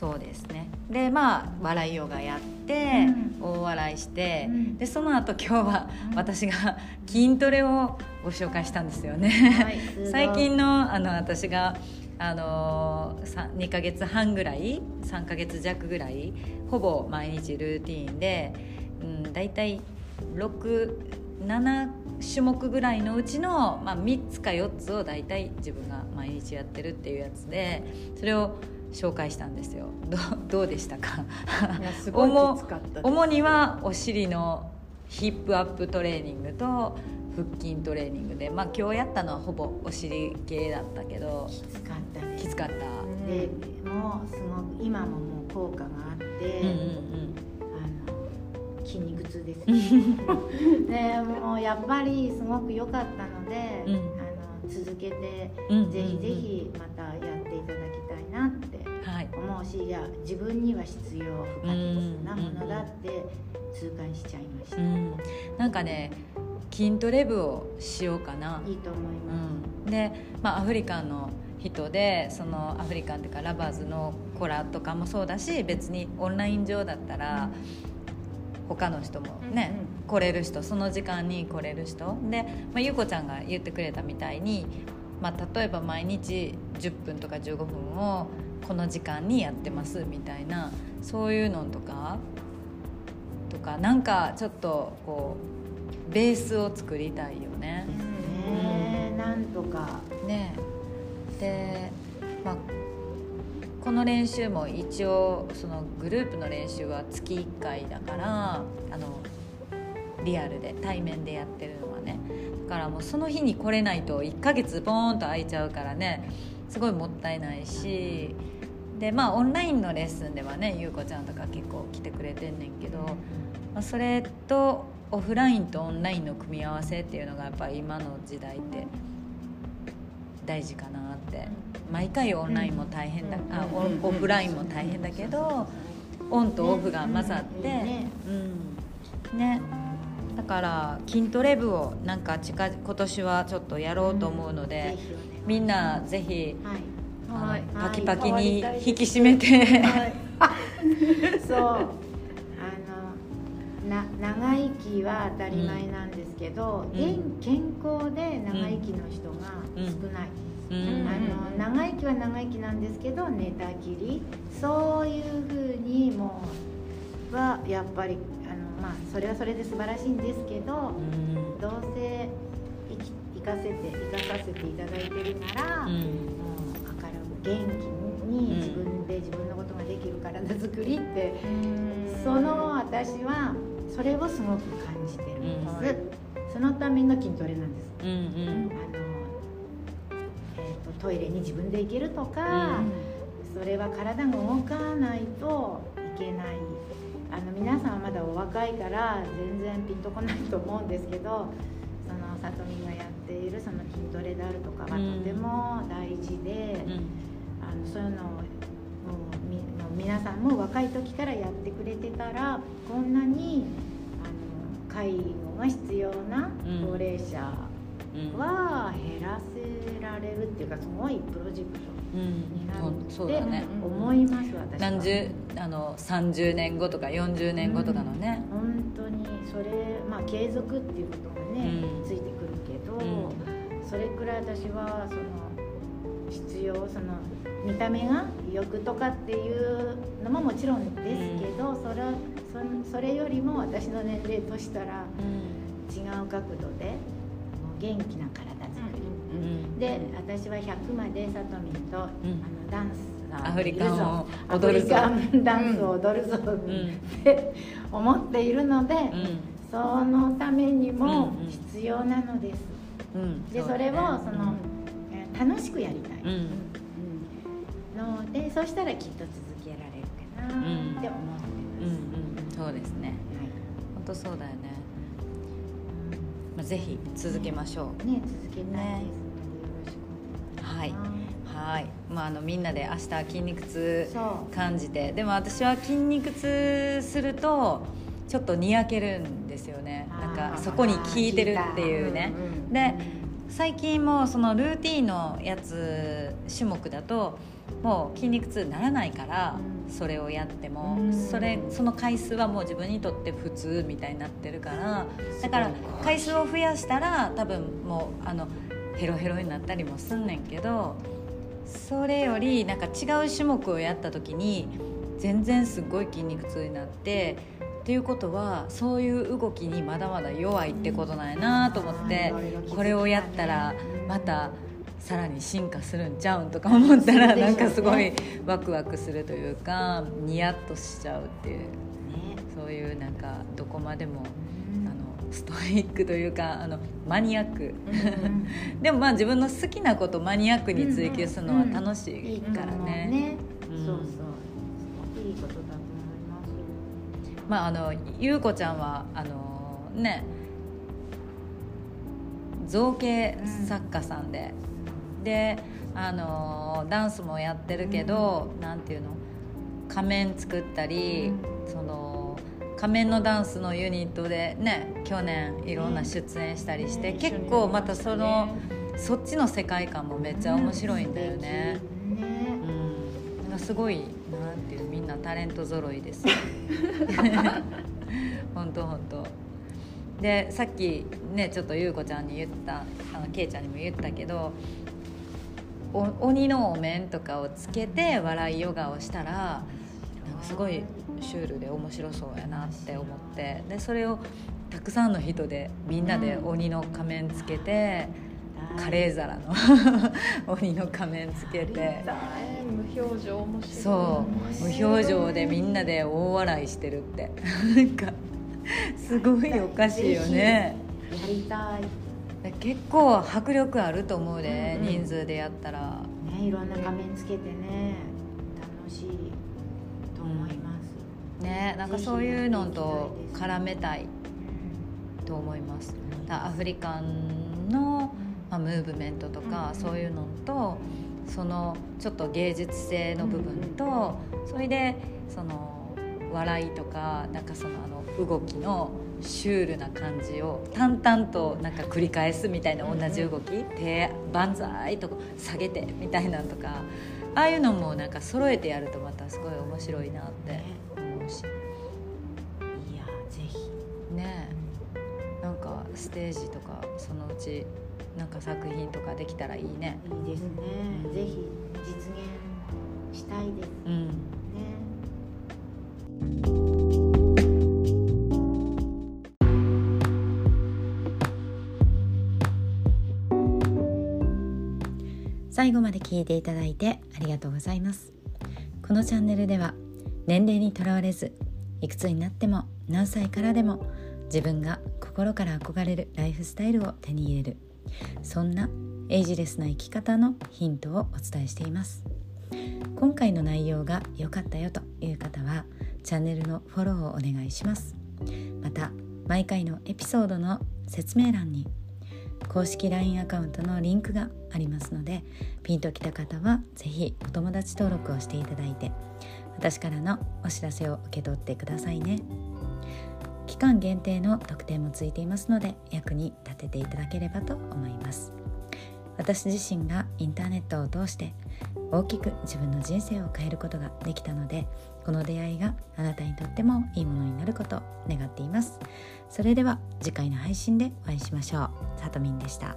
そうですね。でまあ笑いヨガやって、大笑いして、うん。でその後今日は私が筋トレをご紹介したんですよね、はい 最近のあの私があのさ2ヶ月半ぐらい3ヶ月弱ぐらいほぼ毎日ルーティーンで、うん、大体67種目ぐらいのうちの、まあ、3つか4つを大体自分が毎日やってるっていうやつでそれを紹介したんですよ。どうどうでしたか？すごい主きつかった主 にはお尻のヒップアップトレーニングと腹筋トレーニングで、まあ、今日やったのはほぼお尻系だったけどきつかったですきつかった、でもうすごく今ももう効果があって、うんうんあの筋肉痛です でもうやっぱりすごく良かったので、うん。あの続けて、うんうんうん。ぜひぜひまたはい思うしいや自分には必要不可欠なものだって痛感しちゃいました、うん、なんかね筋トレ部をしようかな、いいと思います、うん、で、まあ、アフリカンの人でそのアフリカンっていうかラバーズのコラとかもそうだし別にオンライン上だったら他の人もね、うんうん来れる人その時間に来れる人。で、まあ、ゆうこちゃんが言ってくれたみたいに、まあ、例えば毎日10分とか15分をこの時間にやってますみたいなそういうのとかとかなんかちょっとこうベースを作りたいよね。ですね、なんとか。ねで、まあ、この練習も一応そのグループの練習は月1回だからあのリアルで対面でやってるのはね。だからもうその日に来れないと1ヶ月ボーンと空いちゃうからねすごいもったいないしでまあオンラインのレッスンではね優子ちゃんとか結構来てくれてんねんけど、まあ、それとオフラインとオンラインの組み合わせっていうのがやっぱり今の時代って大事かなって。毎回オンラインも大変だ、あオフラインも大変だけどオンとオフが混ざって、ねうんね。だから筋トレ部をなんか近今年はちょっとやろうと思うので、みんなぜひはい。パキパキにはい。引き締めて、そう。あのな長生きは当たり前なんですけど、うん。健健康で長生きの人が少ない、うん。あの長生きは長生きなんですけど寝たきり。そういうふうにもうはやっぱりあの、まあ、それはそれで素晴らしいんですけど、うん。どうせ生き生かせて生かさせていただいてるなら、うん。もう明るく元気に自分で自分のことができる体作りって、その私はそれをすごく感じてるんです、そのための筋トレなんです、うんうん。あのえー、とトイレに自分で行けるとか、それは体が動かないといけない。あの皆さんはまだお若いから全然ピンとこないと思うんですけどさとみがやっているその筋トレであるとかはうん。とても大事で、うん。あのそういうのをもうみもう皆さんも若い時からやってくれてたらこんなにあの介護が必要なうん。高齢者うんは減らせられるっていうかすごいプロジェクトうん。になるそうだね。思います私は。何十あの30年後とか40年後とかのね、本当にそれまあ継続っていうことがね、うん私はその必要その見た目が欲とかっていうのももちろんですけど、それそそれよりも私の年齢としたら違う角度で元気な体作り、うん。で私は100までさとみん。と、あのダンスがアフリカン踊るぞ。リカンダンスを踊るぞん。って 思っているので、うん。そのためにもうんうん。必要なのです、うんでそれをその、えー楽しくやりたい、のでそしたらきっと続けられるかなって思ってます、うん。うんそうですね。本当そうだよね、まあ、ぜひ続けましょう、はい、ね続けたいです。ので、ね。よろしくお願い。はい、まあ、あのみんなで明日筋肉痛感じて。でも私は筋肉痛するとちょっとにやけるんですよね。なんかそこに効いてるっていうね、で最近もそのルーティンのやつ種目だともう筋肉痛にならないからそれをやっても、それその回数はもう自分にとって普通みたいになってるからだから回数を増やしたら多分もうあのヘロヘロになったりもすんねんけどそれよりなんか違う種目をやった時に全然すごい筋肉痛になってっていうことはそういう動きにまだまだ弱いってことなんやなと思ってこれをやったらまたさらに進化するんちゃうんとか思ったらなんかすごいワクワクするというかニヤッとしちゃうっていうそういうなんかどこまでもストイックというかあのマニアック。でもまあ自分の好きなことマニアックに追求するのは楽しいからね。まああの優子ちゃんはあのね造形作家さんで、であのダンスもやってるけど、うん、なんていうの仮面作ったり、うん、その仮面のダンスのユニットでね去年いろんな出演したりして、結構またその、そっちの世界観もめっちゃ面白いんだよね。うん、すごいなんていうみんなタレント揃いです。本当本当。でさっきねちょっと優子ちゃんに言ったあのけいちゃんにも言ったけど鬼のお面とかをつけて笑いヨガをしたらなんかすごいシュールで面白そうやなって思ってでそれをたくさんの人でみんなで鬼の仮面つけて、カレー皿の 鬼の仮面つけて。無表情面白い。そう。無表情でみんなで大笑いしてるって。なんかすごいおかしいよね。やりたい。結構迫力あると思うで、うんうん、人数でやったら。ねいろんな画面つけてね。楽しいと思います。ねなんかそういうのと絡めたいと思います。アフリカンの、まあ、ムーブメントとか、そういうのとそのちょっと芸術性の部分と、それでその笑いとかなんかそのあの動きのシュールな感じを淡々となんか繰り返すみたいな同じ動き、手万歳とか下げてみたいなとかああいうのもなんか揃えてやるとまたすごい面白いなって思うし、いやぜひ。ね。なんかステージとかそのうちなんか作品とかできたらいいね。いいですね、うん、ぜひ実現したいです、うん。ね。最後まで聞いていただいてありがとうございます。このチャンネルでは年齢にとらわれずいくつになっても何歳からでも自分が心から憧れるライフスタイルを手に入れるそんなエイジレスな生き方のヒントをお伝えしています。今回の内容が良かったよという方はチャンネルのフォローをお願いします。また毎回のエピソードの説明欄に公式 LINE アカウントのリンクがありますのでピンときた方は是非お友達登録をしていただいて私からのお知らせを受け取ってくださいね。期間限定の特典もついていますので役に立てていただければと思います。私自身がインターネットを通して大きく自分の人生を変えることができたのでこの出会いがあなたにとってもいいものになることを願っています。それでは次回の配信でお会いしましょう。さとみんでした。